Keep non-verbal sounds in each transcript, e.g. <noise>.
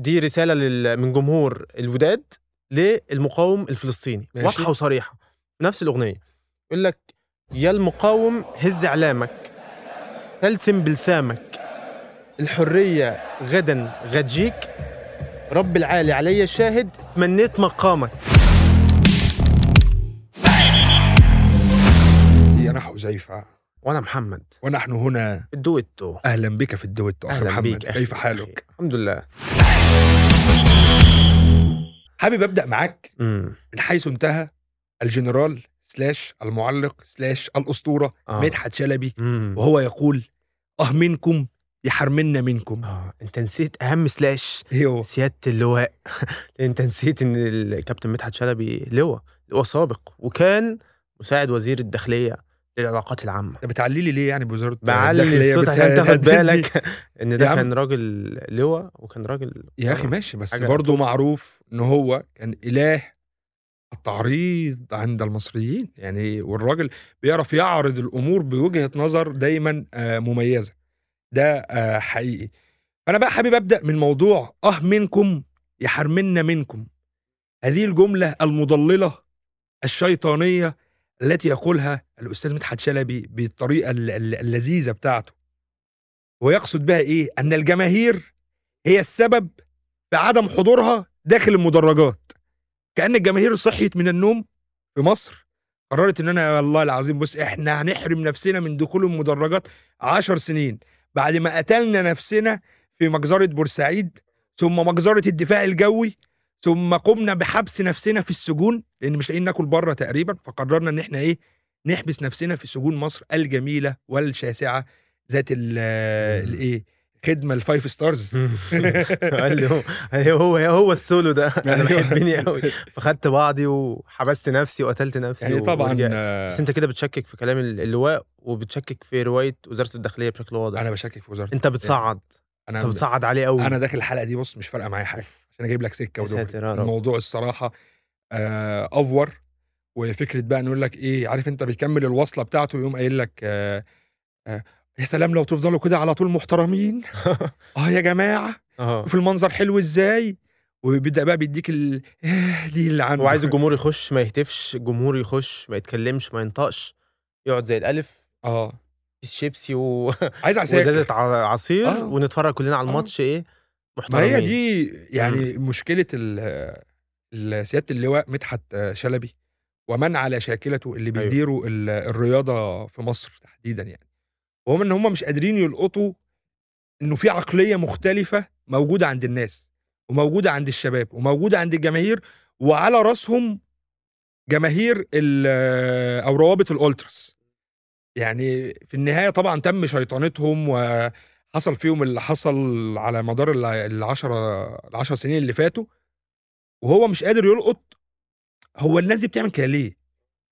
دي رسالة. من جمهور الوداد للمقاوم الفلسطيني. ماشي. واضحة وصريحة. نفس الأغنية. يقول لك يا المقاوم هز إعلامك. تلثم بلثامك. الحرية غدا غتجيك. رب العالي علي الشاهد تمنيت مقامك. أنا حذيفه وأنا محمد. ونحن هنا. الدويتو. أهلا بك في الدويتو أخي أهلا محمد. بيك. كيف حالك الحمد لله. حابب أبدأ معاك؟ من حيث انتهى الجنرال slash المعلق slash الأسطورة آه. مدحت شلبي امم وهو يقول أه منكم يحرمنا منكم. آه أنت نسيت أهم slash هو سيادة اللواء. <laughs> أنت نسيت إن الكابتن مدحت شلبي لواء لواء سابق وكان مساعد وزير الداخلية. للعلاقات العامة بتعلي لي ليه يعني بوزارة بعلي الصوت عشان تاخد؟ بالك <laughs> إن ده. كان راجل لواء وكان راجل يا أخي. ماشي بس برضه. معروف إن هو كان إله التعريض عند المصريين يعني والراجل بيعرف يعرض الأمور بوجهة نظر دايما آه، مميزة ده آه، حقيقي فانا بقى حابب أبدأ من موضوع أه منكم يحرمنا منكم هذه الجملة المضللة الشيطانية التي يقولها الأستاذ مدحت شلبي بالطريقة ال- ال- اللذيذة بتاعته. ويقصد بها إيه؟ أن الجماهير هي السبب في عدم حضورها داخل المدرجات. كأن الجماهير صحيت من النوم في مصر قررت إن أنا والله العظيم بص إحنا هنحرم نفسنا من دخول المدرجات عشر سنين. بعد ما قتلنا نفسنا في مجزرة بورسعيد ثم مجزرة الدفاع الجوي ثم قمنا بحبس نفسنا في السجون لأن مش لاقيين ناكل بره تقريبا فقررنا إن إحنا إيه نحبس نفسنا في سجون مصر الجميلة والشاسعة ذات ال- الايه خدمة ال five stars <laughs> قال لي هو هو هو السولو ده. أنا أيوة. بيحبني قوي فخدت بعضي وحبست نفسي وقتلت نفسي يعني طبعا. آه، بس أنت كده بتشكك في كلام اللواء وبتشكك في رواية وزارة الداخلية بشكل واضح. أنا بشكك في وزارة أنت بتصعد. أنا أنت بتصعد عليه قوي أنا داخل الحلقة دي بص مش فارقة معايا حاجة. عشان أجيب لك سكة ودغري. الموضوع الصراحة آه أفور وفكرة بقى نقول لك إيه عارف أنت بيكمل الوصلة بتاعته يقوم قايل لك آه آه يا سلام لو تفضلوا كده على طول محترمين. <laughs> آه يا جماعة وفي المنظر حلو إزاي؟ وبيبدأ بقى بيديك ال... آه، دي اللي عنده. هو عايز الجمهور يخش ما يهتفش الجمهور يخش ما يتكلمش ما ينطقش يقعد زي الألف. آه. كيس شيبسي و... عايز <laughs> عساكر. وازازه عصير آه. ونتفرج كلنا على آه. الماتش إيه ما محترمين هي دي يعني مشكلة ال- ال- سيادة اللواء مدحت شلبي ومن على شاكلته اللي أيوة. بيديروا ال- الرياضة في مصر تحديدا يعني. وهم إن هم مش قادرين يلقطوا إنه في عقلية مختلفة موجودة عند الناس وموجودة عند الشباب وموجودة عند الجماهير وعلى رأسهم جماهير ال- أو روابط الألتراس. يعني في النهاية طبعا تم شيطنتهم وحصل فيهم اللي حصل على مدار ال- العشرة العشر سنين اللي فاتوا وهو مش قادر يلقط. هو الناس دي بتعمل كده ليه؟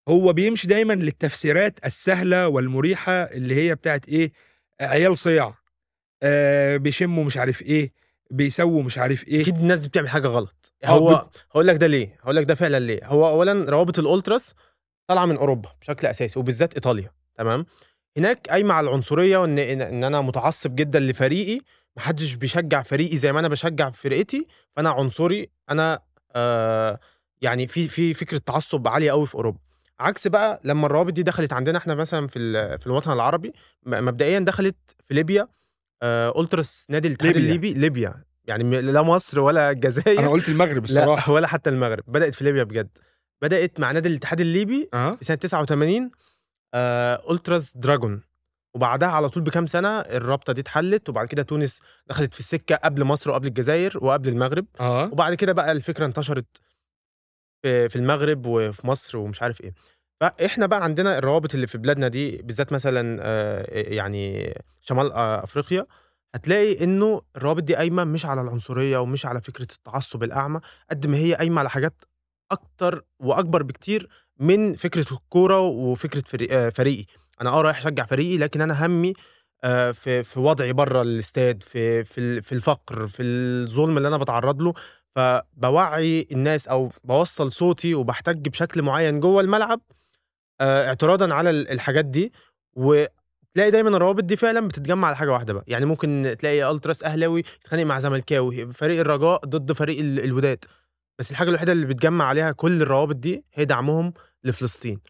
هو بيمشي دايما للتفسيرات السهلة والمريحة اللي هي بتاعت إيه؟ عيال صيع آه بيشموا مش عارف إيه بيسووا مش عارف إيه. أكيد الناس دي بتعمل حاجة غلط. آه، هو هقول لك ده ليه؟ هقول لك ده فعلا ليه. هو اولا روابط الألتراس طالعة من أوروبا بشكل أساسي وبالذات إيطاليا تمام؟ هناك قايمة على العنصرية وإن إن أنا متعصب جدا لفريقي محدش بيشجع فريقي زي ما أنا بشجع فرقتي فأنا عنصري أنا آه يعني في في فكرة تعصب عالية قوي في أوروبا. عكس بقى لما الروابط دي دخلت عندنا إحنا مثلا في في الوطن العربي مبدئيا دخلت في ليبيا آه ألتراس نادي الاتحاد. الليبي ليبيا. يعني لا مصر ولا الجزائر. أنا قلت المغرب الصراحة. لا ولا حتى المغرب. بدأت في ليبيا بجد. بدأت مع نادي الاتحاد الليبي أه؟ في سنة 89 آه Ultras Dragon وبعدها على طول بكام سنة الرابطة دي اتحلت وبعد كده تونس دخلت في السكة قبل مصر وقبل الجزائر وقبل المغرب. آه. وبعد كده بقى الفكرة انتشرت في في المغرب وفي مصر ومش عارف إيه. فاحنا بقى عندنا الروابط اللي في بلادنا دي بالذات مثلا آه، يعني شمال آه، أفريقيا هتلاقي إنه الروابط دي قايمة مش على العنصرية ومش على فكرة التعصب الأعمى قد ما هي قايمة على حاجات أكتر وأكبر بكتير من فكرة الكورة وفكرة فري- آه، فريقي. أنا آه رايح أشجع فريقي لكن أنا همي آه، في في وضعي بره الاستاد في في في الفقر في الظلم اللي أنا بتعرض له. فبوعي الناس أو بوصل صوتي وبحتج بشكل معين جوه الملعب آه، اعتراضا على ال- الحاجات دي. تلاقي دايمًا الروابط دي فعلًا بتتجمّع على حاجة واحدة بقى، يعني ممكن تلاقي ألتراس أهلاوي يتخانق مع زملكاوي، فريق الرجاء ضد فريق ال الوداد، بس الحاجة الوحيدة اللي بتجمّع عليها كل الروابط دي هي دعمهم لفلسطين.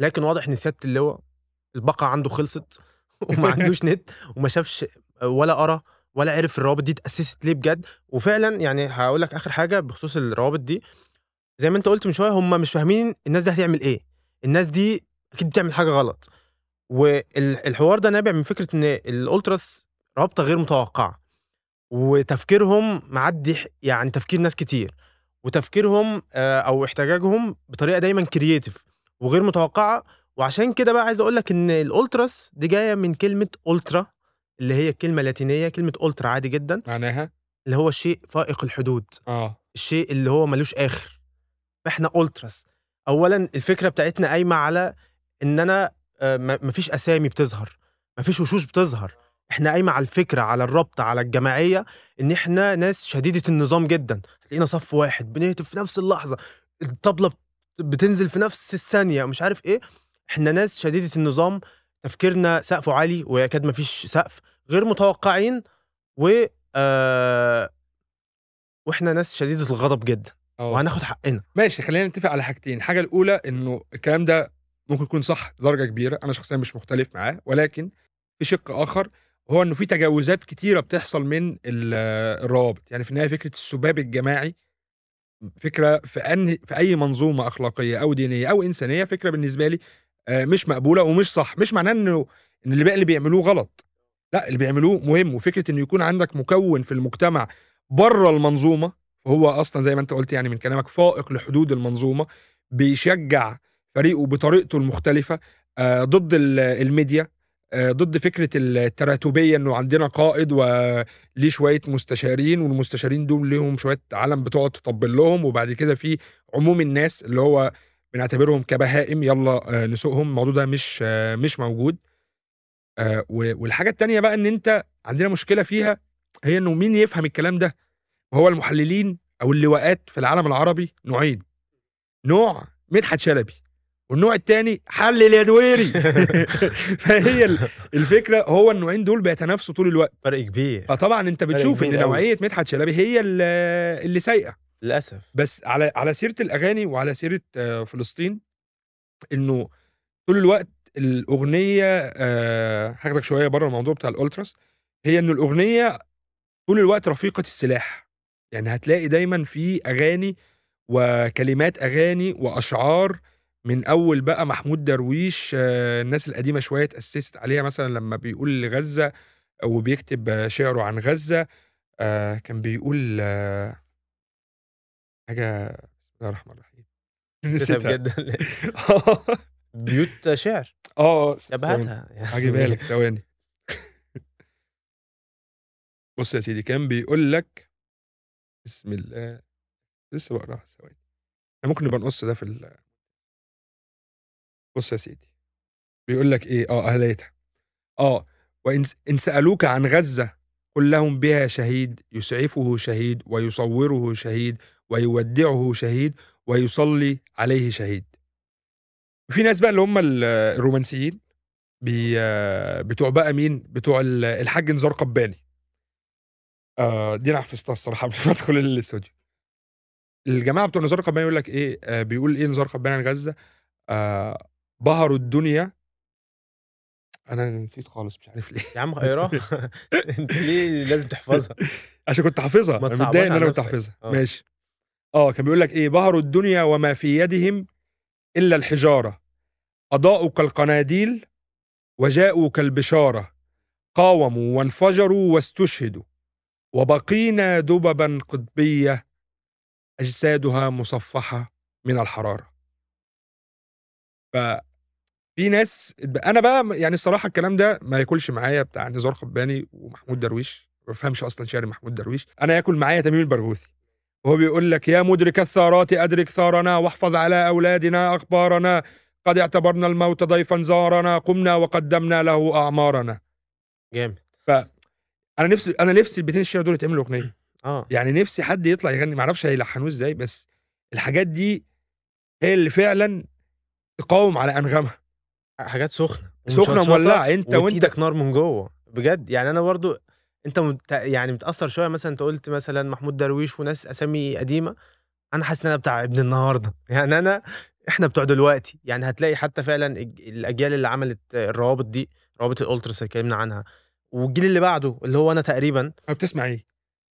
لكن واضح إن سيادة اللواء الباقة عنده خلصت <laughs> وما عندوش <laughs> نت وما شافش ولا قرا ولا عرف الروابط دي اتأسست ليه بجد، وفعلًا يعني هاقول لك آخر حاجة بخصوص الروابط دي، زي ما أنت قُلت من شوية هم مش فاهمين الناس دي هتعمل إيه، الناس دي أكيد بتعمل حاجة غلط، وال الحوار ده نابع من فكرة إن الأولتراس رابطة غير متوقعة، وتفكيرهم معدّي يعني تفكير ناس كتير، وتفكيرهم آآ أو احتجاجهم بطريقة دايمًا creative وغير متوقعة، وعشان كده بقى عايز أقول لك إن الأولتراس دي جاية من كلمة أولترا اللي هي الكلمة اللاتينية كلمة أولترا عادي جدًا، معناها؟ اللي هو الشيء فائق الحدود، آه. الشيء اللي هو ما لوش آخر، فإحنا أولتراس. أولًا الفكرة بتاعتنا قايمة على إن أنا آآ ما ما فيش أسامي بتظهر، ما فيش وشوش بتظهر، إحنا قايمة على الفكرة، على الرابطة، على الجماعية، إن إحنا ناس شديدة النظام جدًا، هتلاقينا صف واحد بنهتف في نفس اللحظة، الطبلة بت بتنزل في نفس الثانية، مش عارف إيه، إحنا ناس شديدة النظام، تفكيرنا سقفه عالي ويكاد ما فيش سقف، غير متوقعين و آآ وإحنا ناس شديدة الغضب جدًا، آه. وهناخد حقنا. ماشي خلّينا نتفق على حاجتين، الحاجة الأولى إنه الكلام ده ممكن يكون صح لدرجة كبيرة، أنا شخصيًا مش مختلف معاه، ولكن في شِق آخر وهو إنه في تجاوزات كتيرة بتحصل من ال الروابط، يعني في النهاية فكرة السُباب الجماعي فكرة في أنهي في أي منظومة أخلاقية أو دينية أو إنسانية، فكرة بالنسبة لي آآ مش مقبولة ومش صح، مش معناه إنه إن اللي باقي اللي بيعملوه غلط، لأ اللي بيعملوه مهم، وفكرة إنه يكون عندك مكوِّن في المجتمع برّه المنظومة، وهو أصلًا زي ما أنت قُلت يعني من كلامك فائق لحدود المنظومة، بيشجّع فريقه بطريقته المختلفة آآ ضد ال الميديا، ضد فكرة التراتبية إنه عندنا قائد وليه شوية مستشارين، والمستشارين دول ليهم شوية عَلَم بتقعد تطبّل لهم، وبعد كده في عموم الناس اللي هو بنعتبرهم كبهائم يالّا آآ نسوقهم، الموضوع ده مش مش موجود. آآ و والحاجة التانية بقى إن أنت عندنا مشكلة فيها هي إنه مين يفهم الكلام ده؟ وهو المحللين أو اللواءات في العالم العربي نوعين، نوع مدحت شلبي، والنوع التاني حلِّل يا دويري <laughs> <laughs> فهي ال الفكرة هو النوعين دول بيتنافسوا طول الوقت. فرق كبير. فطبعًا فرق بتشوف أوي. نوعية مدحت شلبي هي ال اللي سايقة. للأسف. بس على على سيرة الأغاني وعلى سيرة فلسطين، إنه طول الوقت الأغنية آآ هاخدك شوية برّه الموضوع بتاع الأولتراس، هي إنه الأغنية طول الوقت رفيقة السلاح، يعني هتلاقي دايمًا في أغاني وكلمات أغاني وأشعار من أول بقى محمود درويش الناس القديمة شوية اتأسست عليها مثلًا لمّا بيقول لغزة وبيكتب شعره عن غزة، آآ كان بيقول حاجة بسم الله الرحمن الرحيم <laughs> نسيتها بجد آه. <laughs> بيوت شعر. <laughs> آه طب هاتها هاجيبها لك ثواني. بُص يا سيدي كان بيقول لك بسم الله لسه باقراها ثواني، ممكن نبقى نقص ده في ال بُص يا سيدي، بيقول لك إيه آه أنا لقيتها، آه وإن س إن سألوك عن غزة قُل لهم بها شهيد، يسعفه شهيد، ويصوّره شهيد، ويودّعه شهيد، ويصلّي عليه شهيد. وفي ناس بقى اللي هم ال الرومانسيين بي بتوع بقى مين، بتوع ال الحاج نزار قباني. آه دي أنا حفظتها الصراحة قبل ما أدخل الاستوديو. الجماعة بتوع نزار قباني يقول لك إيه، آآ بيقول إيه نزار قباني عن غزة، آآ بهروا الدنيا أنا نسيت خالص مش عارف ليه. يا عم <laughs> اقراها <laughs> أنت ليه لازم تحفظها؟ عشان كنت حافظها، تصعبهاش متضايق على أنا كنت. حافظها، آه. ماشي. آه كان بيقول لك إيه، بهروا الدنيا وما في يدهم إلا الحجارة، أضاءوا كالقناديل وجاءوا كالبشارة، قاوموا وانفجروا واستشهدوا، وبقينا دُبَبًا قطبية أجسادها مصفّحة من الحرارة. ففي ناس ب أنا بقى يعني الصراحة الكلام ده ما ياكلش معايا بتاع نزار قباني ومحمود درويش، ما بافهمش أصلًا شعر محمود درويش، أنا ياكل معايا تميم البرغوثي، وهو بيقول لك: "يا مُدرك الثارات أدرك ثارنا، واحفظ على أولادنا أخبارنا، قد اعتبرنا الموت ضيفًا زارنا، قمنا وقدمنا له أعمارنا." جامد. ف أنا نفسي أنا نفسي البيتين الشعر دول يتعملوا أغنية، <clears throat> آه. يعني نفسي حد يطلع يغني، ما أعرفش هيلحنوه إزاي، بس الحاجات دي هي اللي فعلًا تقاوم على أنغامها. حاجات سخنة. سخنة ومشطشطة مولعة، أنت وأنت وإيدك نار من جوّه، بجد يعني أنا برضه أنت مت يعني متأثّر شوية مثلًا أنت قُلت مثلًا محمود درويش وناس أسامي قديمة، أنا حاسس إن أنا بتاع ابن النهارده، <laughs> يعني أنا إحنا بتوع دلوقتي، يعني هتلاقي حتى فعلًا الج الأجيال اللي عملت الروابط دي، روابط الأولتراس اللي اتكلمنا عنها، والجيل اللي بعده اللي هو أنا تقريبًا، بتسمع إيه؟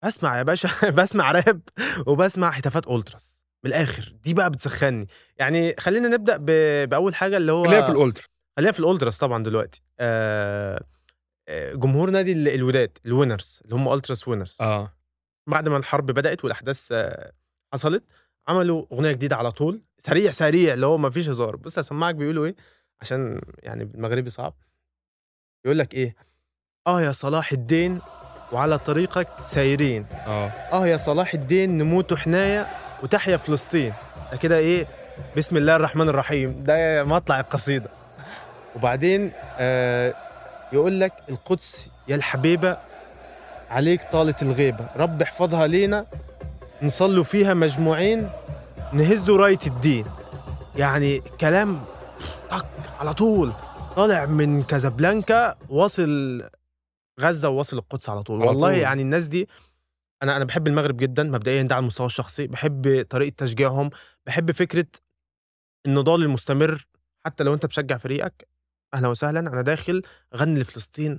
باسمع يا باشا <laughs> باسمع راب وباسمع هتافات أولتراس، من الآخر، دي بقى بتسخّني، يعني خلّينا نبدأ ب بأول حاجة اللي خلّينا في هو الأولترا. خلّينا في الأولتراس طبعًا دلوقتي، آآ، آآ، جمهور نادي ال الوداد الwinners اللي هم أولتراس winners آه. بعد ما الحرب بدأت والأحداث حصلت، عملوا أغنية جديدة على طول، سريع، سريع اللي هو ما فيش هزار، بُص هاسمّعك بيقولوا إيه، عشان يعني المغربي صعب. بيقول لك إيه، آه يا صلاح الدين وعلى طريقك سايرين، آه. آه يا صلاح الدين نموت حنايا وتحيا فلسطين، ده كده إيه، بسم الله الرحمن الرحيم، ده مطلع القصيدة. وبعدين آآ، يقول لك القدس يا الحبيبة عليك طالت الغيبة، رب احفظها لينا. نصلّوا فيها مجموعين. نهزّوا راية الدين، يعني كلام طَق على طول، طالع من كازابلانكا واصل غزة وواصل القدس على طول، على والله طول. يعني الناس دي أنا أنا باحب المغرب جدًا مبدئيًا ده على المستوى الشخصي، باحب طريقة تشجيعهم، باحب فكرة النضال المستمر، حتى لو أنت بتشجع فريقك أهلًا وسهلًا، أنا داخل أغني لفلسطين،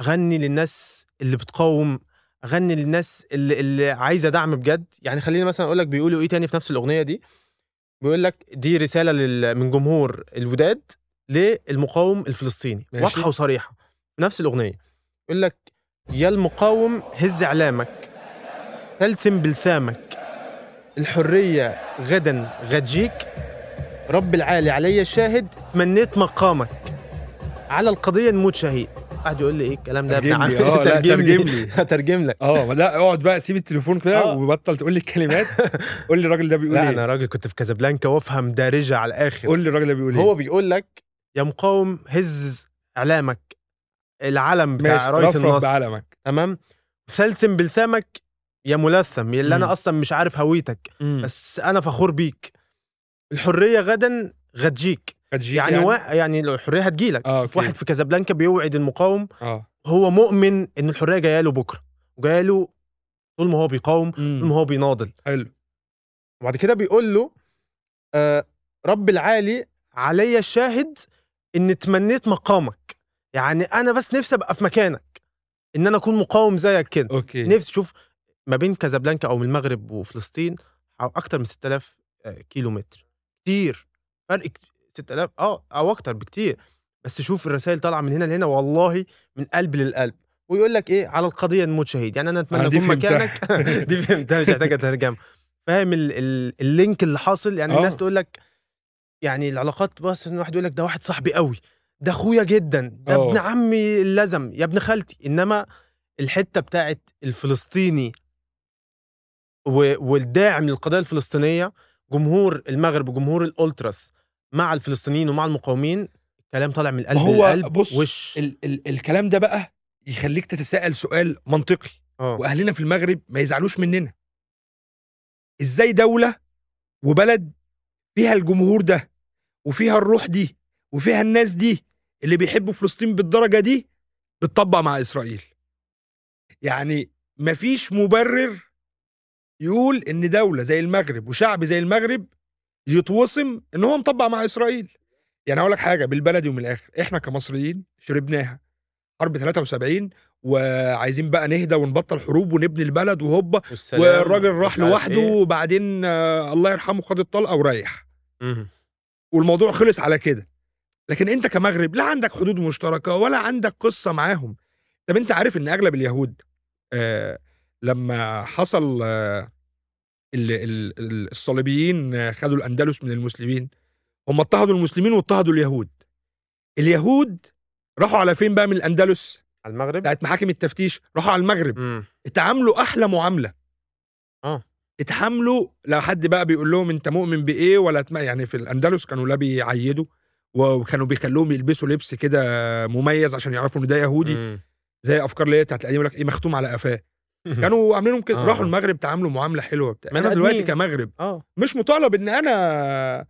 أغني للناس اللي بتقاوم، أغني للناس اللي اللي عايزة دعم بجد، يعني خلّيني مثلًا أقول لك بيقولوا إيه تاني في نفس الأغنية دي، بيقول لك دي رسالة لل من جمهور الوداد للمقاوم الفلسطيني، ماشي. واضحة وصريحة، في نفس الأغنية، يقول لك يا المقاوم هز إعلامك، تلثم بلثامك، الحرية غدًا غتجيك، رب العالي عليَّ الشاهد تمنيت مقامك، على القضية نموت شهيد. قعد يقول لي إيه الكلام ده يا ابن آه، لأ، ترجم لي ترجم لي. <laughs> هاترجم لك. آه، لأ اقعد بقى سيب التليفون كده آه. وبطّل تقول لي الكلمات، <laughs> قُل لي الراجل ده بيقول لأ إيه. أنا راجل كنت في كازابلانكا وأفهم دارجة على الآخر. قُل لي الراجل ده بيقول إيه. هو بيقول لك يا مقاوم هز أعلامك، العلم بتاع رفرف النصر، بعلمك. تمام، تلثم بلثامك يا ملثم، يا اللي أنا إمم. أصلًا مش عارف هويتك،. بس أنا فخور بيك. الحرية غدًا غتجيك، هتجيك يعني يعني؟ وا يعني الحرية هتيجي لك، آه، أوكي. واحد في كازابلانكا بيوعد المقاوم آه. هو مؤمن إن الحرية جاية له بكرة، وجاية له طول ما هو بيقاوم، طول ما. هو بيناضل. حلو. وبعد كده بيقول له آآ، رب العالي عليَّ الشاهد إني تمنيت مقامك، يعني أنا بس نفسي أبقى في مكانك، إن أنا أكون مقاوم زيك كده، أوكي. نفسي شوف ما بين كازابلانكا أو من المغرب وفلسطين أكتر من 6000 آآ، كيلومتر، كتير، فرق كت 6000 آه، أو أكتر بكتير، بس شوف الرسايل طالعة من هنا لهنا والله من قلب للقلب، ويقول لك إيه على القضية نموت شهيد، يعني أنا أتمنى آه، فهمتها. مكانك. <laughs> دي فهمتها مش محتاجة ترجمة، فاهم ال ال اللينك اللي حاصل، يعني الناس آه. تقول لك يعني العلاقات بس إن واحد يقول لك ده واحد صاحبي أوي، ده أخويا جدًا، ده ابن آه. عمي اللزم، يا ابن خالتي، إنما الحتة بتاعة الفلسطيني والداعم للقضية الفلسطينية، جمهور المغرب وجمهور الأولتراس مع الفلسطينيين ومع المقاومين، كلام طالع من القلب هو للقلب بُص وِش. ال ال الكلام ده بقى يخلّيك تتساءل سؤال منطقي، آه. وأهلنا في المغرب ما يزعلوش مننا. إزاي دولة وبلد فيها الجمهور ده، وفيها الروح دي، وفيها الناس دي اللي بيحبوا فلسطين بالدرجة دي، بتطبّق مع إسرائيل؟ يعني ما فيش مُبرر يقول إن دولة زي المغرب وشعب زي المغرب يتوصم إن هو مطبّق مع إسرائيل. يعني هاقول لك حاجة بالبلدي ومن الآخر، إحنا كمصريين شربناها، حرب 73 وعايزين بقى نهدى ونبطّل حروب ونبني البلد وهوبا والراجل راح لوحده إيه. وبعدين الله يرحمه خد الطلقة وريّح. والموضوع خلص على كده. لكن أنت كمغرب لا عندك حدود مشتركة ولا عندك قصة معاهم. طب أنت عارف إن أغلب اليهود آآ لمّا حصل ال ال ال الصليبيين خدوا الأندلس من المسلمين، هم اضطهدوا المسلمين واضطهدوا اليهود. اليهود راحوا على فين بقى من الأندلس؟ على المغرب؟ ساعة محاكم التفتيش، راحوا على المغرب. إمم. اتعاملوا أحلى معاملة. آه. اتعاملوا لا حد بقى بيقول لهم أنت مؤمن بإيه ولا تم يعني في الأندلس كانوا لا بيعيّدوا وكانوا بيخلّوهم يلبسوا لبس كده مميز عشان يعرفوا إن ده يهودي، إمم. زي أفكار اللي هي بتاعة القديم يقول لك إيه مختوم على قفاه. كانوا عاملينهم كده، آه، راحوا آه. المغرب تعاملوا معاملة حلوة وبتاع. بني أنا دلوقتي. كمغرب آه. مش مطالب إن أنا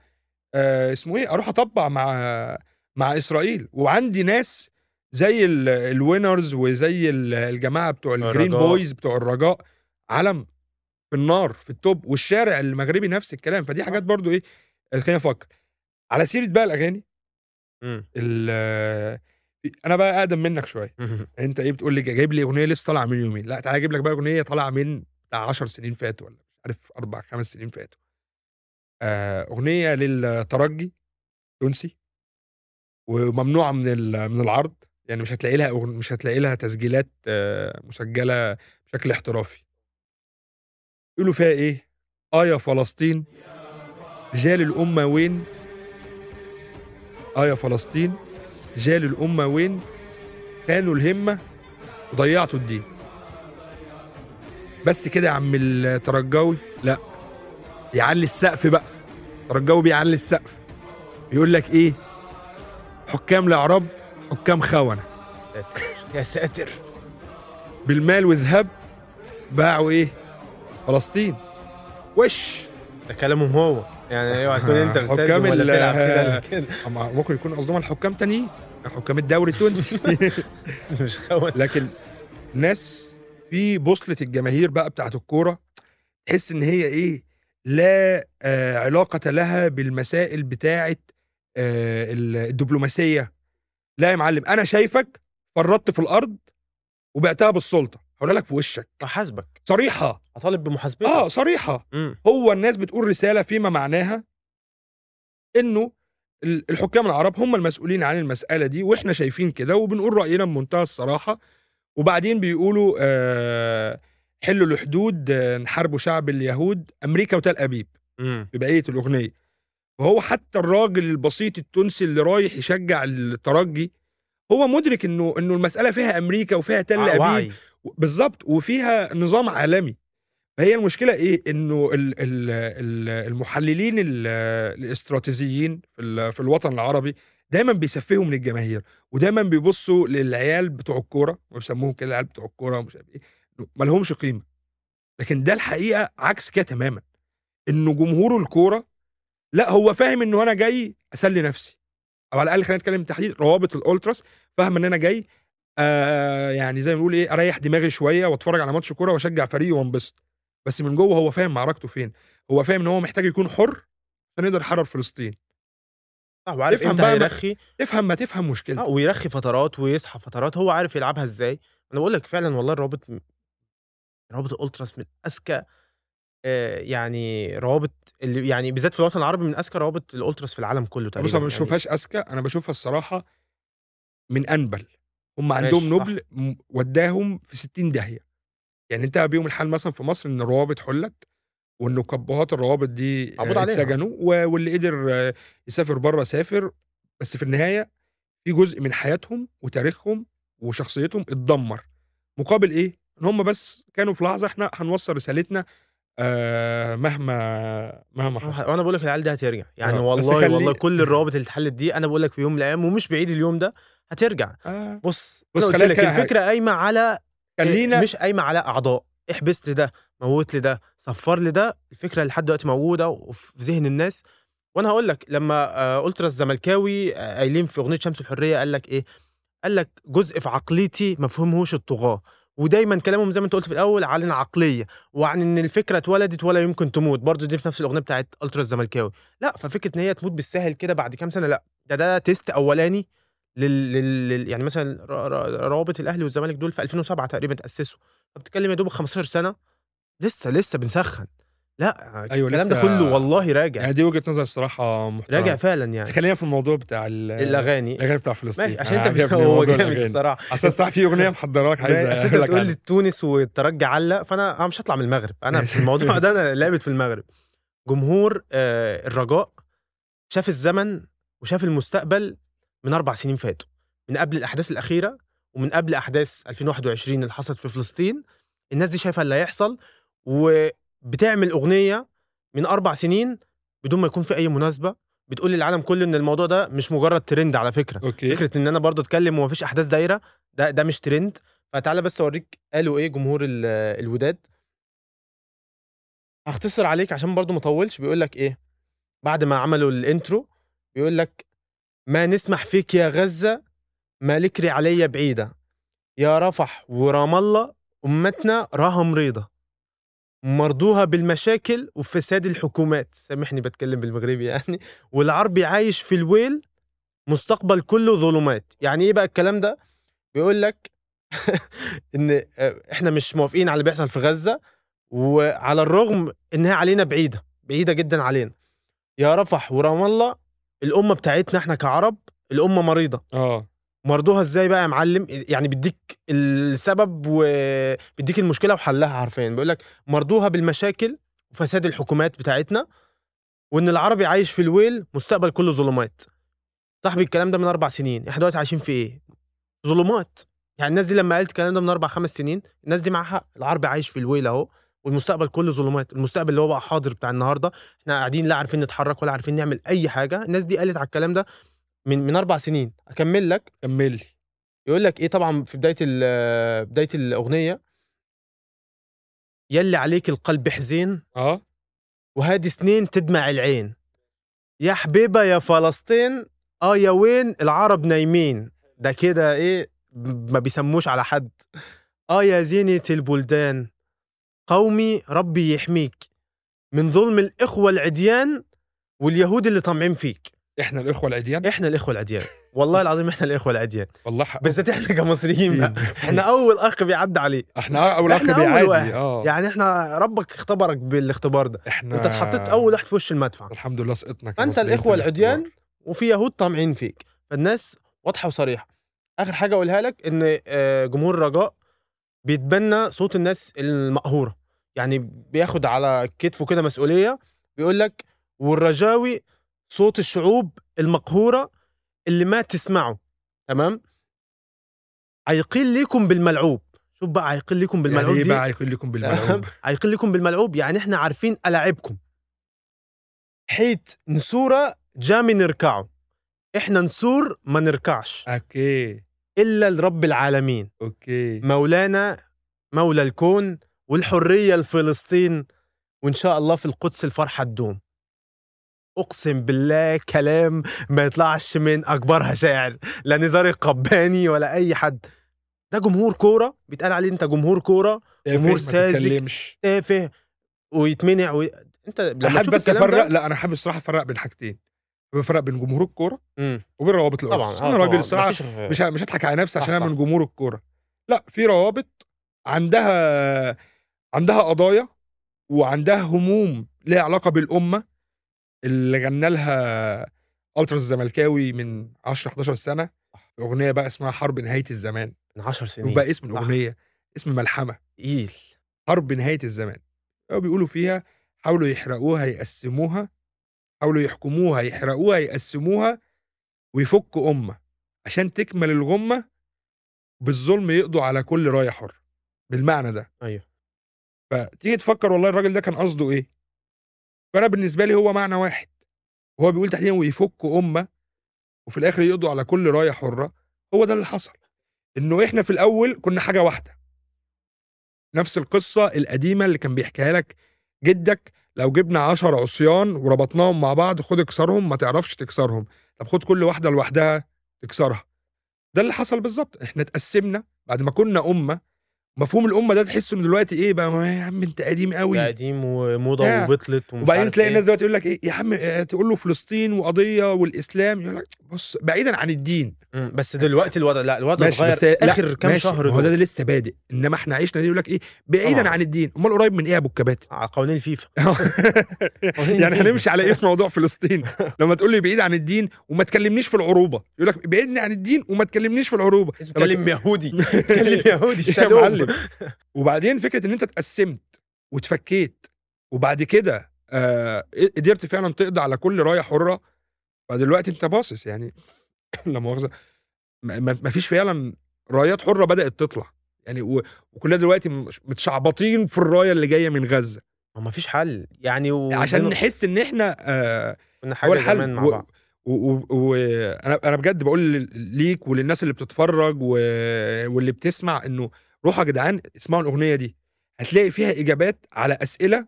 آآ اسمه إيه، أروح أطبّع مع مع إسرائيل وعندي ناس زي ال- ال Winners وزي ال- الجماعة بتوع ال Green. Boys بتوع الرجاء علم في النار في التوب والشارع المغربي نفس الكلام فدي حاجات برضو إيه خلينا نفكر على سيرة بقى الأغاني أنا بقى أقدم منك شوية. أنت إيه بتقول لي جايب لي أغنية لسه طالعة من يومين. لا تعالى أجيب لك بقى أغنية طالعة من بتاع 10 سنين فاتوا ولا مش عارف أربع خمس سنين فاتوا. آه، أغنية للترجي تونسي. وممنوعة من من العرض. يعني مش هتلاقي لها مش هتلاقي لها تسجيلات آه، مسجلة بشكل احترافي. يقولوا فيها إيه؟ آه يا فلسطين. رجال الأمة وين؟ آه يا فلسطين. رجال الأمة وين؟ كانوا الهمة وضيعتوا الدين. بس كده يا عم الترجاوي. لا بيعلي السقف بقى. الترجاوي بيعلي السقف. بيقول لك إيه؟ حكام العرب حكام ساتر، <laughs> يا ساتر. بالمال والذهب باعوا إيه؟ فلسطين. وش؟ ده كلامهم هو. يعني اوعى تكون أنت <laughs> حكام ولا بتلعب كده كده؟ <laughs> ممكن يكون قصدهم على حكام تانيين حكام الدوري التونسي. <laughs> مش خون لكن ناس في بوصلة الجماهير بقى بتاعت الكورة تحس إن هي إيه لا آه علاقة لها بالمسائل بتاعت آه ال- الدبلوماسية. لا يا معلم أنا شايفك فرطت في الأرض وبعتها بالسلطة. هقول لك في وشك. أحاسبك. صريحة. أطالب بمحاسبتك. آه صريحة. امم هو الناس بتقول رسالة فيما معناها إنه ال- الحكام العرب هم المسؤولين عن المسألة دي وإحنا شايفين كده وبنقول رأينا بمنتهى الصراحة. وبعدين بيقولوا آه حلوا الحدود آه نحاربوا شعب اليهود أمريكا وتل أبيب امم ببقية الأغنية. وهو حتى الراجل البسيط التونسي اللي رايح يشجع الترجي هو مدرك إنه إنه المسألة فيها أمريكا وفيها تل وعي. بالظبط وفيها نظام عالمي. فهي المشكلة إيه؟ إنه ال- ال- ال- المحللين ال- الاستراتيجيين في ال- في الوطن العربي دايما بيسفهوا من الجماهير ودايما بيبصوا للعيال بتوع الكورة وبيسموهم كده العيال بتوع الكورة ومش عارف إيه ما لهمش قيمة. لكن ده الحقيقة عكس كده تماما إنه جمهور الكورة لا هو فاهم إنه أنا جاي أسلي نفسي أو على الأقل خلينا نتكلم تحديد روابط الألتراس فاهم إن أنا جاي آه يعني زي ما بنقول إيه أريح دماغي شوية وأتفرج على ماتش كورة وأشجع فريقي وأنبسط. بس من جوه هو فاهم معركته فين. هو فاهم إن هو محتاج يكون حر عشان يقدر يحرر فلسطين. صح وعارف افهم إمتى هيرخي؟ تفهم ما تفهم آه مشكلتك ويرخي فترات ويصحى فترات. هو عارف يلعبها إزاي. أنا بقول لك فعلا والله الروابط روابط الألتراس من أذكى آه، يعني روابط اللي يعني بالذات في الوطن العربي من أذكى روابط الألتراس في العالم كله تقريبا بص أنا ما يعني. بشوفهاش أذكى. أنا بشوفها الصراحة من أنبل. هم عندهم. نبل وداهم في 60 داهية يعني انتهى بيهم الحال مثلا في مصر إن الروابط حلت وإن كبهات الروابط دي آه، عليها. اتسجنوا واللي قدر آه، يسافر بره سافر بس في النهاية في جزء من حياتهم وتاريخهم وشخصيتهم اتدمر مقابل إيه؟ إن هم بس كانوا في لحظة إحنا هنوصل رسالتنا آه مهما مهما حصل. وأنا بقول لك العيال دي هترجع. يعني آه، والله خلي- والله كل الروابط اللي اتحلت دي أنا بقول لك في يوم من الأيام ومش بعيد اليوم ده هترجع. آه. بص بص خلينا لك الفكرة قايمة على خلينا مش قايمة على أعضاء. احبست ده موت لي ده صفر لي ده الفكرة لحد دلوقتي موجودة وفي ذهن الناس. وأنا هقول لك لما آه، الترا الزملكاوي آه، قايلين في أغنية شمس الحرية قال لك إيه؟ قال لك جزء في عقليتي ما فهمهوش الطغاة. ودايما كلامهم زي ما انت قلت في الأول عن العقلية وعن إن الفكرة اتولدت ولا يمكن تموت. برضه دي في نفس الأغنية بتاعت الترا الزملكاوي لا ففكرة إن هي تموت بالسهل كده بعد كام سنة لا. ده ده test أولاني لل, لل... يعني مثلا روابط الأهلي والزمالك دول في 2007 تقريبا تأسسوا. فبتتكلم يا دوب 15 سنة لسه لسه بنسخن. لا أيوة، الكلام ده كله والله راجع. يعني دي وجهة نظر الصراحة محترمة. راجع فعلا بس يعني خلينا في الموضوع بتاع ال- الأغاني. الأغاني بتاع فلسطين. ماشي عشان أنت هو جامد. الصراحة. أصل صح في أغنية <laughs> محضره لك عايز اصل أنت أقول لك بتقول لي. تونس والترجي علق فأنا أنا مش هطلع من المغرب. أنا في الموضوع ده أنا لعبت في المغرب. جمهور آه، الرجاء شاف الزمن وشاف المستقبل من أربع سنين فاتوا. من قبل الأحداث الأخيرة ومن قبل أحداث 2021 اللي حصلت في فلسطين الناس دي شايفة اللي هيحصل وبتعمل أغنية من أربع سنين بدون ما يكون في أي مناسبة بتقول للعالم كله إن الموضوع ده مش مجرد ترند على فكرة. أوكي. فكرة إن أنا برضو أتكلم ومفيش أحداث دايرة ده ده مش ترند فتعالى بس أوريك قالوا إيه جمهور ال- الوداد. هختصر عليك عشان برضو مطولش بيقول لك إيه؟ بعد ما عملوا ال intro بيقول لك ما نسمح فيك يا غزة ما لكري علي بعيدة. يا رفح ورام الله أمتنا راها مريضة مرضوها بالمشاكل وفساد الحكومات. سامحني بتكلم بالمغربي يعني. والعربي عايش في الويل مستقبل كله ظلمات. يعني إيه بقى الكلام ده؟ بيقول لك <laughs> إن آه، إحنا مش موافقين على اللي بيحصل في غزة وعلى الرغم إنها علينا بعيدة بعيدة جدا علينا. يا رفح ورام الله الأمة بتاعتنا إحنا كعرب الأمة مريضة. آه. مرضوها إزاي بقى يا معلم؟ يعني بيديك السبب وبيديك المشكلة وحلها حرفيا. بيقول لك مرضوها بالمشاكل وفساد الحكومات بتاعتنا وإن العربي عايش في الويل مستقبل كله ظلمات. صاحبي الكلام ده من أربع سنين. إحنا دلوقتي عايشين في إيه؟ ظلمات. يعني الناس دي لما قالت الكلام ده من أربع خمس سنين الناس دي معاها العربي عايش في الويل أهو والمستقبل كله ظلمات. المستقبل اللي هو بقى حاضر بتاع النهارده إحنا قاعدين لا عارفين نتحرك ولا عارفين نعمل أي حاجة. الناس دي قالت على الكلام ده من من أربع سنين. أكمل لك؟ كمل لي. يقول لك إيه طبعا في بداية بداية الأغنية. يلي عليك القلب حزين. آه. وهادي سنين تدمع العين. يا حبيبة يا فلسطين آه يا وين العرب نايمين. ده كده إيه؟ ما بيسموش على حد. آه يا زينة البلدان قومي ربي يحميك. من ظلم الإخوة العديان واليهود اللي طامعين فيك. إحنا الإخوة العديان؟ إحنا الإخوة العديان. والله العظيم إحنا الإخوة العديان. والله بالذات إحنا كمصريين <laughs> إحنا أول أخ بيعدي عليه إحنا أول أخ واحد. آه. يعني إحنا ربك اختبرك بالاختبار ده. إحنا أنت اتحطيت أول واحد في وش المدفع. الحمد لله سقطنا في الاخوه العديان. وفي يهود طامعين فيك. فالناس واضحة وصريحة. آخر حاجة أقولها لك إن آه، جمهور الرجاء بيتبنى صوت الناس المقهورة. يعني بياخد على كتفه كده مسؤولية بيقول لك والرجاوي صوت الشعوب المقهورة اللي ما تسمعه تمام؟ عيقين ليكم بالملعوب. شوف بقى عيقين ليكم بالملعوب يعني إيه بقى هيقول لكم بالملعوب؟ <laughs> عيقين لكم بالملعوب يعني إحنا عارفين ألاعبكم حيت نسورة جامي نركعه. إحنا نسور ما نركعش. أوكي. إلا لرب العالمين. أوكي. مولانا مولى الكون والحرية لفلسطين وإن شاء الله في القدس الفرحة تدوم أقسم بالله كلام ما يطلعش من اكبرها شاعر لا نزار القباني ولا أي حد ده جمهور كورة بيتقال عليه أنت جمهور كورة ما ساذج. تافه ويتمنع وي... أنت لما أحب بس افرق لا أنا حابب الصراحة أفرق بين حاجتين بفرق بين جمهور الكورة. وبين روابط الأرض طبعا أنا راجل الصراحة مش مش هضحك على نفسي عشان أنا. من جمهور الكورة لا في روابط عندها عندها قضايا وعندها هموم ليها علاقة بالأمة اللي غنى لها الترا الزملكاوي من 10 11 سنة أغنية بقى اسمها حرب نهاية الزمان. من 10 سنين. وبقى اسم. الأغنية اسم ملحمة. تقيل حرب نهاية الزمان. هو بيقولوا فيها حاولوا يحرقوها يقسموها حاولوا يحكموها يحرقوها يقسموها ويفكوا أمة. عشان تكمل الغمة بالظلم يقضوا على كل راية حر. بالمعنى ده. أيوه. فتيجي تفكر والله الراجل ده كان قصده إيه؟ فأنا بالنسبة لي هو معنى واحد. هو بيقول تحديدا ويفكوا أمة وفي الآخر يقضوا على كل راية حرة. هو ده اللي حصل. إنه إحنا في الأول كنا حاجة واحدة. نفس القصة القديمة اللي كان بيحكيها لك جدك. لو جبنا عشر عصيان وربطناهم مع بعض خد اكسرهم ما تعرفش تكسرهم. طب خد كل واحدة لوحدها تكسرها. ده اللي حصل بالظبط. إحنا اتقسمنا. بعد ما كنا أمة مفهوم الأمة ده تحس انه دلوقتي إيه بقى ما يا عم أنت قديم قوي قديم وموضة آه. وبطلت ومش وبعدين تلاقي إيه. الناس دلوقتي يقول لك إيه يا عم آه، تقول له فلسطين وقضية والإسلام يقول لك بص بعيدا عن الدين مم. بس دلوقتي الوضع لا الوضع ماشي اتغير بس آخر كام شهر هو ده لسه بادئ. إنما إحنا عشنا دي يقول لك إيه؟ بعيدا طبعاً. عن الدين. أمال قريب من إيه يا أبو الكباتن؟ على قوانين الفيفا <laughs> يعني هنمشي على إيه في موضوع فلسطين؟ <laughs> لما تقول لي بعيد عن الدين وما تكلمنيش في العروبة. يقول لك بعدني عن الدين وما تكلمنيش في العروبة. اسم لما كلم يهودي. <laughs> كلم يهودي يا معلم وبعدين فكرة إن أنت اتقسمت واتفكيت وبعد كده آه قدرت فعلا تقضي على كل راية حرة فدلوقتي أنت باصص يعني. لا مؤاخذة. ما فيش فعلا رايات حرة بدأت تطلع. يعني و- وكلنا دلوقتي متشعبطين في الراية اللي جاية من غزة. ما فيش حل. يعني و... عشان نحس إن إحنا آه كنا حاجة الحل. زمان مع و- بعض. وأنا أنا بجد بقول ليك وللناس اللي بتتفرج و... واللي بتسمع إنه روحوا يا جدعان اسمعوا الأغنية دي. هتلاقي فيها إجابات على أسئلة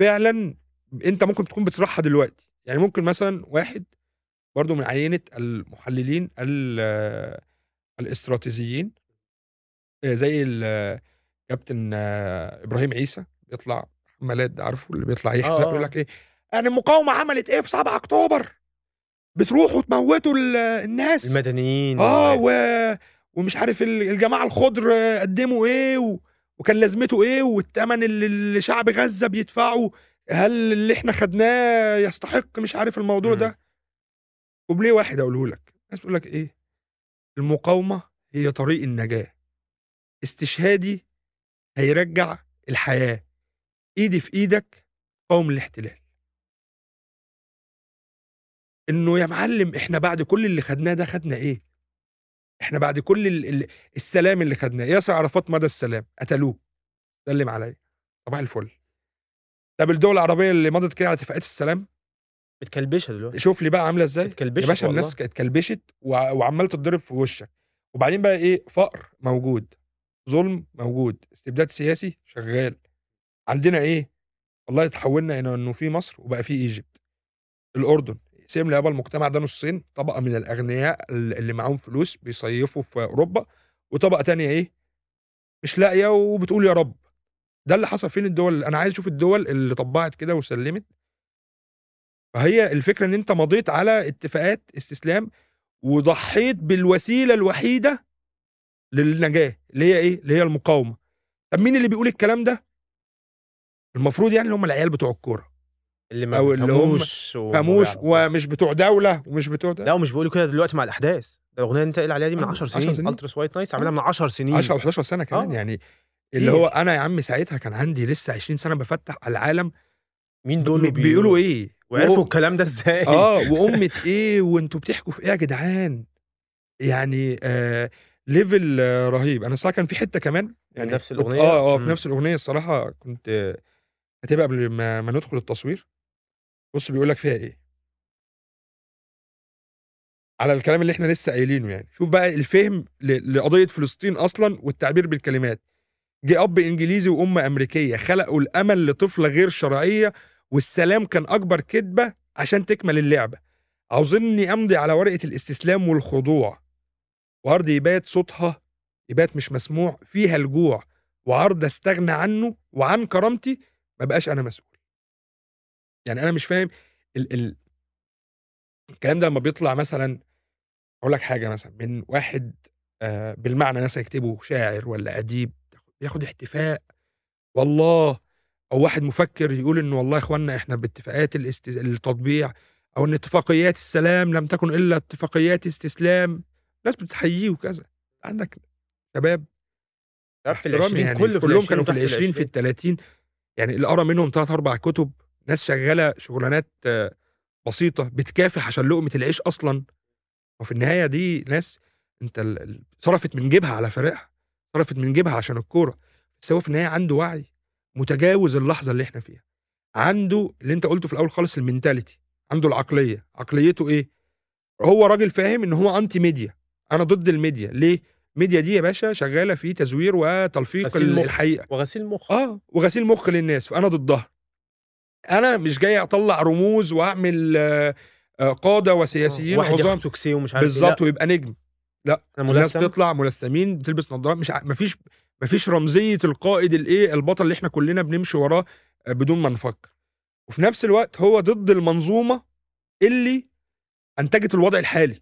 فعلا أنت ممكن تكون بتطرحها دلوقتي. يعني ممكن مثلا واحد برضه من عينة المحللين ال الاستراتيجيين آآ زي كابتن إبراهيم عيسى بيطلع حمالات ده عارفه اللي بيطلع آه، يحزق يقول آه. لك إيه، يعني المقاومة عملت إيه في 7 أكتوبر؟ بتروحوا تموّتوا ال الناس. المدنيين آه و ومش عارف ال الجماعة الخُضر قدّموا إيه و وكان لازمته إيه والتمن اللي شعب غزة بيدفعه هل اللي إحنا خدناه يستحق مش عارف الموضوع إمم. ده؟ كوبليه واحد أقوله لك، الناس بتقول لك إيه، المقاومة هي طريق النجاة، استشهادي هيرجّع الحياة، إيدي في إيدك قاوم الاحتلال. إنه يا معلم إحنا بعد كل اللي خدناه ده خدنا إيه؟ إحنا بعد كل ال ال السلام اللي خدناه، ياسر عرفات مدى السلام، قتلوه، سلِّم عليّا، صباح الفل. طب الدول العربية اللي مضت كده على اتفاقيات السلام؟ متكلبشة دلوقتي. شوف لي بقى عاملة إزاي؟ يا اتكلبشت باشا الناس والله. اتكلبشت وع وعمّالة تتضرب في وشّك، وبعدين بقى إيه، فقر موجود، ظلم موجود، استبداد سياسي شغّال، عندنا إيه، والله اتحوّلنا إلى إنه في مصر وبقى في Egypt. الأردن اقسم لي يابا المجتمع ده نُصّين، طبقة من الأغنياء ال اللي معاهم فلوس بيصيّفوا في أوروبا، وطبقة تانية إيه، مش لاقية وبتقول يا رب. ده اللي حصل فين الدول أنا عايز أشوف الدول اللي طبّعت كده وسلِّمت. فهي الفكرة إن أنت مضيت على اتفاقات استسلام وضحّيت بالوسيلة الوحيدة للنجاة، اللي هي إيه، اللي هي المقاومة. طب مين اللي بيقول الكلام ده؟ المفروض يعني اللي هم العيال بتوع الكورة. اللي ما أو اللي هم بيعرفوش. ومش بتوع دولة ومش بتوع ده. لأ ومش بيقولوا كده دلوقتي مع الأحداث، ده الأغنية اللي أنت قايل عليها دي من آه، 10 10 سنين، سنين. Ultras White Nights عاملها آه. من 10 سنين. 10 و11 سنة كمان، آه. يعني اللي. هو أنا يا عم ساعتها كان عندي لسه 20 سنة بافتّح على العالم مين دول بيقولوا إيه؟ وعرفوا وأ الكلام ده إزاي؟ آه، <laughs> وأمة إيه وأنتم بتحكوا في إيه يا جدعان؟ يعني آآ level رهيب. أنا الصراحة كان في حتّة كمان يعني نفس كنت الأغنية؟ آه، آه، في. نفس الأغنية الصراحة كنت كاتبها قبل ما ما ندخل التصوير. بُص بيقول لك فيها إيه. على الكلام اللي إحنا لسه قايلينه يعني، شوف بقى الفهم ل لقضية فلسطين أصلًا والتعبير بالكلمات. جه أب إنجليزي وأم أمريكية خلقوا الأمل لطفلة غير شرعية والسلام كان أكبر كدبة عشان تكمل اللعبة. عاوزينّي أمضي على ورقة الاستسلام والخضوع، وأرض يبات صوتها يبات مش مسموع، فيها الجوع وعرض أستغنى عنه وعن كرامتي ما أبقاش أنا مسؤول. يعني أنا مش فاهم ال ال الكلام ده لمّا بيطلع مثلًا أقول لك حاجة مثلًا من واحد آآ بالمعنى مثلًا يكتبه شاعر والّا أديب ياخد احتفاء والله، أو واحد مفكر يقول إنه والله يا إخوانا إحنا باتفاقات الاست التطبيع أو إن اتفاقيات السلام لم تكن إلا اتفاقيات استسلام، ناس بتحييه وكذا. عندك شباب شباب في العشرين يعني كله كلّهم كانوا في وتحت ال20 في العشرين. ال30 يعني اللي قرأ منهم 3، 4 كُتب، ناس شغّالة شغلانات بسيطة بتكافح عشان لقمة العيش أصلًا. وفي النهاية دي ناس أنت ال ال صرفت من جيبها على فريقها، صرفت من جيبها عشان الكورة، بس هو في النهاية عنده وعي متجاوز اللحظة اللي إحنا فيها. عنده اللي أنت قُلته في الأول خالص الmentality عنده العقلية، عقليته إيه؟ هو راجل فاهم إن هو anti media أنا ضد الميديا، ليه؟ الميديا دي يا باشا شغّالة في تزوير وتلفيق غسيل ال مخ الحقيقة. وغسيل مخ. آه، وغسيل مخ للناس، فأنا ضدها. أنا مش جاي أطلّع رموز قادة آه، وسياسيين واحد عظام ومش عارف إيه، بالضبط لأ. ويبقى نجم. أنا الناس. بتطلع ملثمين بتلبس نضارات مش ع ما فيش ما فيش رمزية القائد الإيه، البطل اللي إحنا كلّنا بنمشي وراه بدون ما نفكّر. وفي نفس الوقت هو ضد المنظومة اللي أنتجت الوضع الحالي.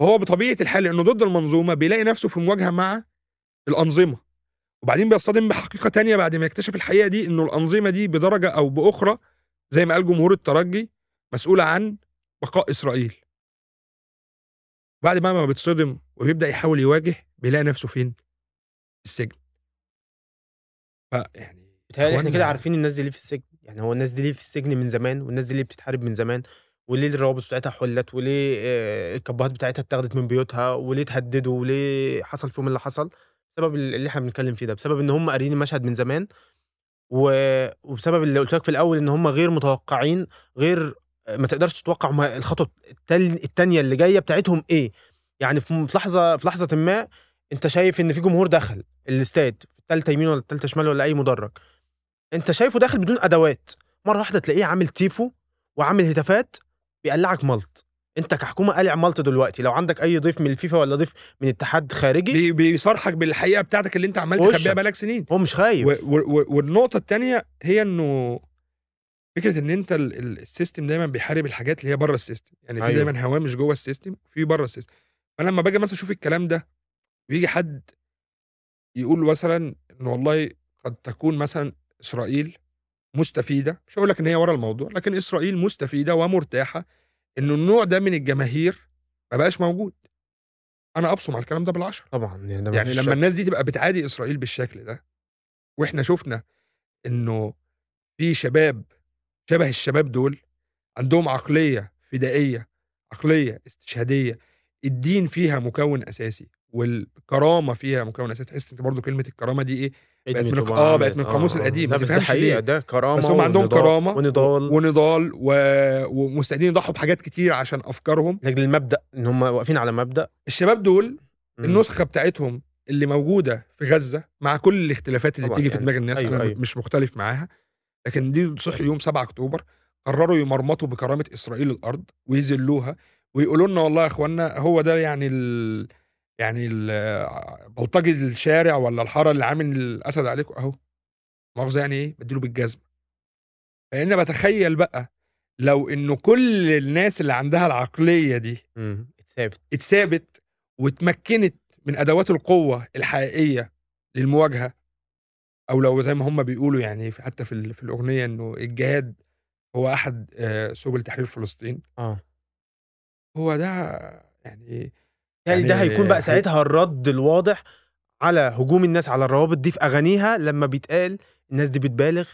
وهو بطبيعة الحال لإنه ضد المنظومة بيلاقي نفسه في مواجهة مع الأنظمة. وبعدين بيصطدم بحقيقة تانية بعد ما يكتشف الحقيقة دي إنه الأنظمة دي بدرجة أو بأخرى زي ما قال جمهور الترجي مسؤولة عن بقاء إسرائيل. بعد بقى ما بيتصدم وبيبدأ يحاول يواجه بيلاقي نفسه فين؟ السجن. فيعني بيتهيأ لي إحنا كده عارفين الناس دي ليه في السجن، يعني هو الناس دي ليه في السجن من زمان، والناس دي ليه بتتحارب من زمان، وليه الروابط بتاعتها حُلّت، وليه آآ الكابوهات بتاعتها اتاخدت من بيوتها، وليه اتهددوا، وليه حصل فيهم اللي حصل، بسبب ال اللي إحنا بنتكلم فيه ده، بسبب إن هم قاريين المشهد من زمان، و وبسبب اللي قُلت لك في الأول إن هم غير متوقعين، غير ما تقدرش تتوقع التال التانية اللي جاية بتاعتهم إيه، يعني في م في لحظةٍ ما أنت شايف إن في جمهور دخل الإستاد، التالتة يمين والّا التالتة شمال والّا أي مدرج، أنت شايفه داخل بدون أدوات، مرة واحدة تلاقيه عامل تيفو وعامل هتافات بيقلّعك ملط، أنت كحكومة قالع ملط دلوقتي لو عندك أي ضيف من الفيفا ولا ضيف من اتحاد خارجي بي- بيصارحك بالحقيقة بتاعتك اللي انت عمال. تخبيها بقالك سنين. هو مش خايف. و و والنقطة الثانية هي إنه فكرة إن أنت ال- ال- ال system دايما بيحارب الحاجات اللي هي بره ال system. يعني في أيوه. دايما هوامش جوه ال system وفي بره ال system. فانا لما باجي مثلا أشوف الكلام ده ويجي حد يقول مثلا إن والله قد تكون مثلا إسرائيل مستفيدة مش هقول لك إن هي ورا الموضوع لكن إسرائيل مستفيدة ومرتاحة انه النوع ده من الجماهير ما بقاش موجود أنا أبصم على الكلام ده بالعشرة طبعا يعني, يعني لما. الناس دي تبقى بتعادي إسرائيل بالشكل ده وإحنا شفنا إنه في شباب شبه الشباب دول عندهم عقلية فدائية عقلية استشهادية الدين فيها مكون أساسي والكرامة فيها مكون أساسي. تحس انت برضو كلمة الكرامة دي إيه؟ بقت من آه. بقت من القاموس القديم لا بس ده ليه. ده كرامة بس هم عندهم ونضال- كرامة ونضال. ونضال و... ومستعدين يضحوا بحاجات كتير عشان أفكارهم. لأجل المبدأ إن هم واقفين على مبدأ. الشباب دول مم. النسخة بتاعتهم اللي موجودة في غزة مع كل الاختلافات اللي بتيجي في يعني. دماغ الناس أيوة، أنا أيوة. مش مختلف معاها. لكن دي صحي يوم 7 أكتوبر قرروا يمرمطوا بكرامة إسرائيل الأرض ويذلوها. ويقولوا لنا والله يا اخوانا هو ده يعني ال... يعني ال- بلطجي الشارع ولا الحارة اللي عامل الأسد عليكم؟ أهو. مؤاخذة يعني إيه؟ بديله بالجزمة. فانا بتخيل بقى لو انه كل الناس اللي عندها العقلية دي مم. اتثابت. اتثابت واتمكنت من أدوات القوة الحقيقية للمواجهة أو لو زي ما هم بيقولوا يعني حتى في, في الأغنية إنه الجهاد هو أحد آه، سبل تحرير فلسطين. آه. هو ده يعني يعني ده يعني هيكون بقى ساعتها الرد الواضح على هجوم الناس على الروابط دي في أغانيها لما بيتقال الناس دي بتبالغ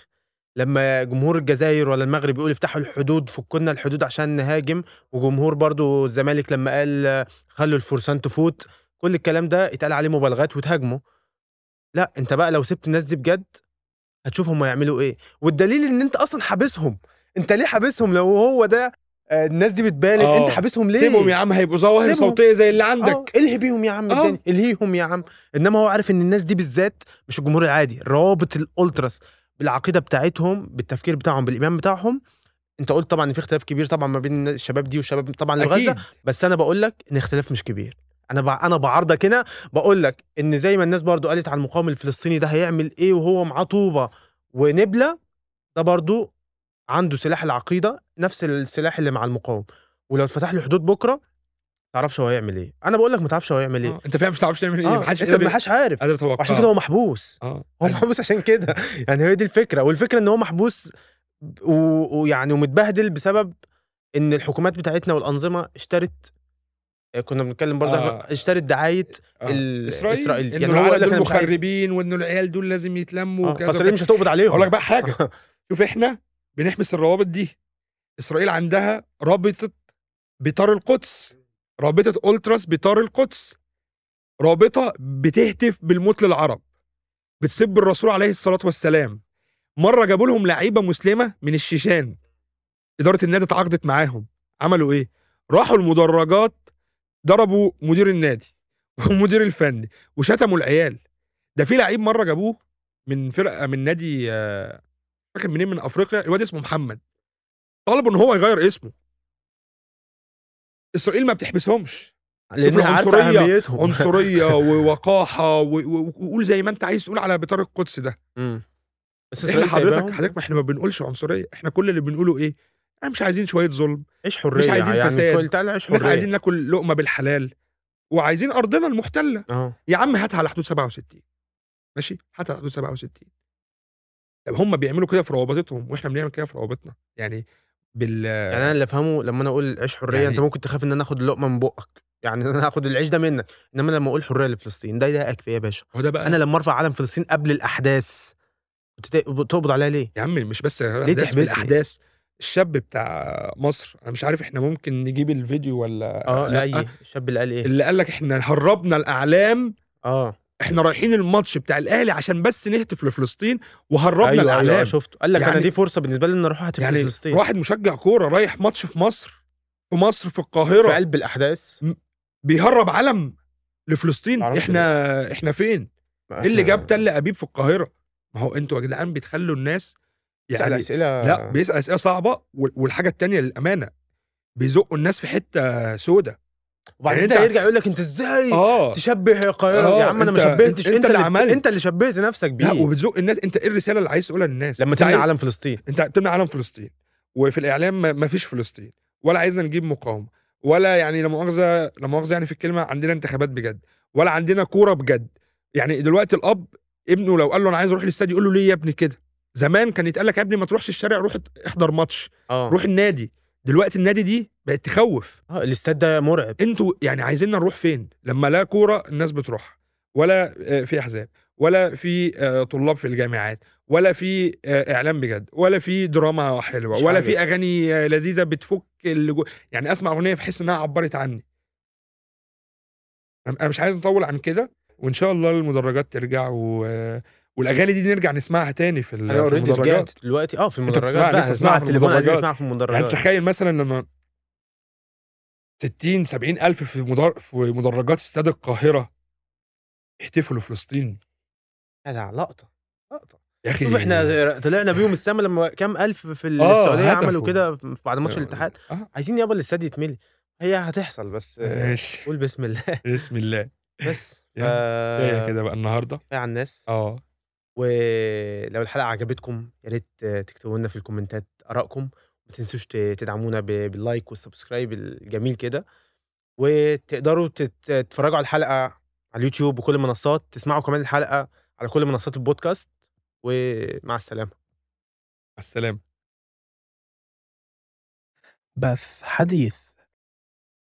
لما جمهور الجزائر ولا المغرب يقول افتحوا الحدود فكنا الحدود عشان نهاجم وجمهور برضو الزمالك لما قال خلوا الفرسان تفوت كل الكلام ده اتقال عليه مبالغات وتهاجمه لا انت بقى لو سبت الناس دي بجد هتشوف هم يعملوا إيه. والدليل ان انت أصلا حابسهم. انت ليه حابسهم لو هو ده الناس دي بتبالغ. آه. انت حابسهم ليه؟ سيبهم يا عم هيبقوا ظواهر. صوتية زي اللي آه. عندك. الهي بيهم يا عم آه. الدنيا. الهيهم يا عم. انما هو عارف ان الناس دي بالذات مش الجمهور العادي. روابط الألتراس بالعقيدة بتاعتهم بالتفكير بتاعهم بالإيمان بتاعهم. انت قلت طبعا إن في اختلاف كبير طبعا ما بين الشباب دي والشباب طبعا اللي غزة. بس أنا بقول لك إن اختلاف مش كبير. أنا بع... أنا بعرضك هنا بقول لك إن زي ما الناس برضو قالت على المقاوم الفلسطيني ده هيعمل إيه وهو معاه طوبة ونبلة ده برضو عنده سلاح العقيدة نفس السلاح اللي مع المقاوم ولو اتفتح له حدود بكرة تعرفش هو هيعمل إيه. أنا بقول لك ما تعرفش هو هيعمل إيه. آه. أنت فاهم مش تعرفش تعمل إيه. محدش أنت ما حدش عارف. وعشان كده هو محبوس. آه هو محبوس عشان كده. يعني هي دي الفكرة. والفكرة إن هو محبوس و- ويعني ومتبهدل بسبب إن الحكومات بتاعتنا والأنظمة اشترت كنا بنتكلم برضه آه. اشترت دعاية آه. ال- إسرائيل, إسرائيل. يعني يعني هو قال لك دول أنا مش عايز- مخربين وإنه العيال دول لازم يتلموا آه، وكذا فاسرائيل مش هتقبض عليهم. أقول لك بقى حاجة. <laughs> شوف إحنا بنحبس الروابط دي. إسرائيل عندها رابطة بطار القدس رابطة التراس بطار القدس رابطة بتهتف بالموت للعرب بتسب الرسول عليه الصلاة والسلام. مرة جابوا لهم لعيبة مسلمة من الشيشان إدارة النادي تعاقدت معاهم. عملوا إيه؟ راحوا المدرجات ضربوا مدير النادي <laughs> والمدير الفني وشتموا العيال. ده في لعيب مرة جابوه من فرقة من نادي آه، فاكر منين؟ من أفريقيا. الواد اسمه محمد. طلبوا إن هو يغير اسمه. إسرائيل ما بتحبسهمش. العنصرية أهميتهم. عنصرية <laughs> ووقاحه وقول زي ما أنت عايز تقول على بطار القدس ده. مم. بس إحنا حضرتك حضرتك ما إحنا ما بنقولش عنصرية. إحنا كل اللي بنقوله إيه؟ إحنا مش عايزين شوية ظلم. عيش حرية مش عايزين يعني. فساد. تعالى عيش حرية. عايزين ناكل لقمة بالحلال. وعايزين أرضنا المحتلة. آه. يا عم هاتها على حدود 67 ماشي؟ هاتها على حدود 67 طب هم بيعملوا كده في روابطهم وإحنا بنعمل كده في روابطنا. يعني بال يعني أنا اللي أفهمه لما أنا أقول عيش حرية يعني- أنت ممكن تخاف إن أنا آخد اللقمه من بقك. يعني إن أنا آخد العيش ده منك. إنما لما أقول حرية لفلسطين ده يضايقك في إيه يا باشا؟ هو ده بقى أنا لما أرفع علم فلسطين قبل الأحداث كنت تقبض عليها ليه؟ يا عم مش بس ليه تحبسني؟ الاحداث الشاب بتاع مصر أنا مش عارف إحنا ممكن نجيب الفيديو ولا آه لأ. لأ الشاب اللي قال إيه؟ اللي قال لك إحنا هربنا الأعلام آه. إحنا رايحين الماتش بتاع الاهلي عشان بس نهتف لفلسطين وهربنا أيوه الإعلام. أيوه شفته قال لك أنا يعني- دي فرصة بالنسبة لي ان أروح أهتف يعني فلسطين واحد مشجع كورة رايح ماتش في مصر في مصر في في القاهره قلب الأحداث. بيهرب علم لفلسطين. إحنا إحنا فين؟ إيه اللي جاب تل أبيب في القاهرة؟ ما هو أنتوا يا جدعان بتخلوا الناس يعني أسئلة. لا بيسأل أسئلة صعبة وال- والحاجة التانية للأمانة بيزقوا الناس في حتة سودة. وبعد يعني أنت- يرجع يقول لك انت إزاي آه. تشبه القاهرة؟ آه، يا عم أنا ما شبهتش. أنت انت, اللي عملت. انت اللي شبهت نفسك بيه. لا وبتزق الناس. انت إيه الرسالة اللي عايز تقولها للناس؟ لما تبني علم فلسطين. انت بتبني علم فلسطين. وفي الإعلام ما- ما فيش فلسطين. ولا عايزنا نجيب مقاومة. ولا يعني لا مؤاخذه لا مؤاخذة يعني في الكلمة عندنا انتخابات بجد. ولا عندنا كورة بجد. يعني دلوقتي الأب ابنه لو قال له أنا عايز أروح الاستاد يقول له ليه يا ابني كده؟ زمان كان يتقال لك يا ابني ما تروحش الشارع روح احضر ماتش. آه. روح النادي. دلوقتي النادي دي بقت تخوف. آه الاستاد ده مرعب. أنتوا يعني عايزيننا نروح فين؟ لما لا كورة الناس بتروح ولا آه، في أحزاب ولا في آه، طلاب في الجامعات ولا في آه، إعلام بجد ولا في دراما حلوة ولا. في أغاني لذيذة بتفك اللي جو... يعني أسمع أغنية فاحس إنها عبرت عني. أنا مش عايز نطول عن كده وإن شاء الله المدرجات ترجع و... والأغاني دي نرجع نسمعها تاني في, اوريدي المدرجات. دلوقتي. آه في المدرجات بقى هسمعها أسمعها على في المدرجات. اسمعها في يعني المدرجات تخيل مثلا لما 60 70 ألف في مدر... في مدرجات استاد القاهرة يحتفلوا فلسطين جدع لقطة لقطة. يا أخي شوف إحنا طلعنا بيهم السما لما كام ألف في آه، السعودية. عملوا كده بعد ماتش الاتحاد. آه، عايزين يابا الاستاد يتملي. هي هتحصل بس آه، ماشي. قول بسم الله. بسم الله. بس كفايه كده بقى النهارده. كفايه على الناس. آه. ولو الحلقة عجبتكم يا ريت تكتبوا لنا في الكومنتات آرائكم. ما تنسوش تدعمونا ب- بال like وال subscribe الجميل كده. وتقدروا تت- تتفرجوا على الحلقة على اليوتيوب وكل المنصات. تسمعوا كمان الحلقة على كل منصات البودكاست. ومع السلامة. السلام بث حديث.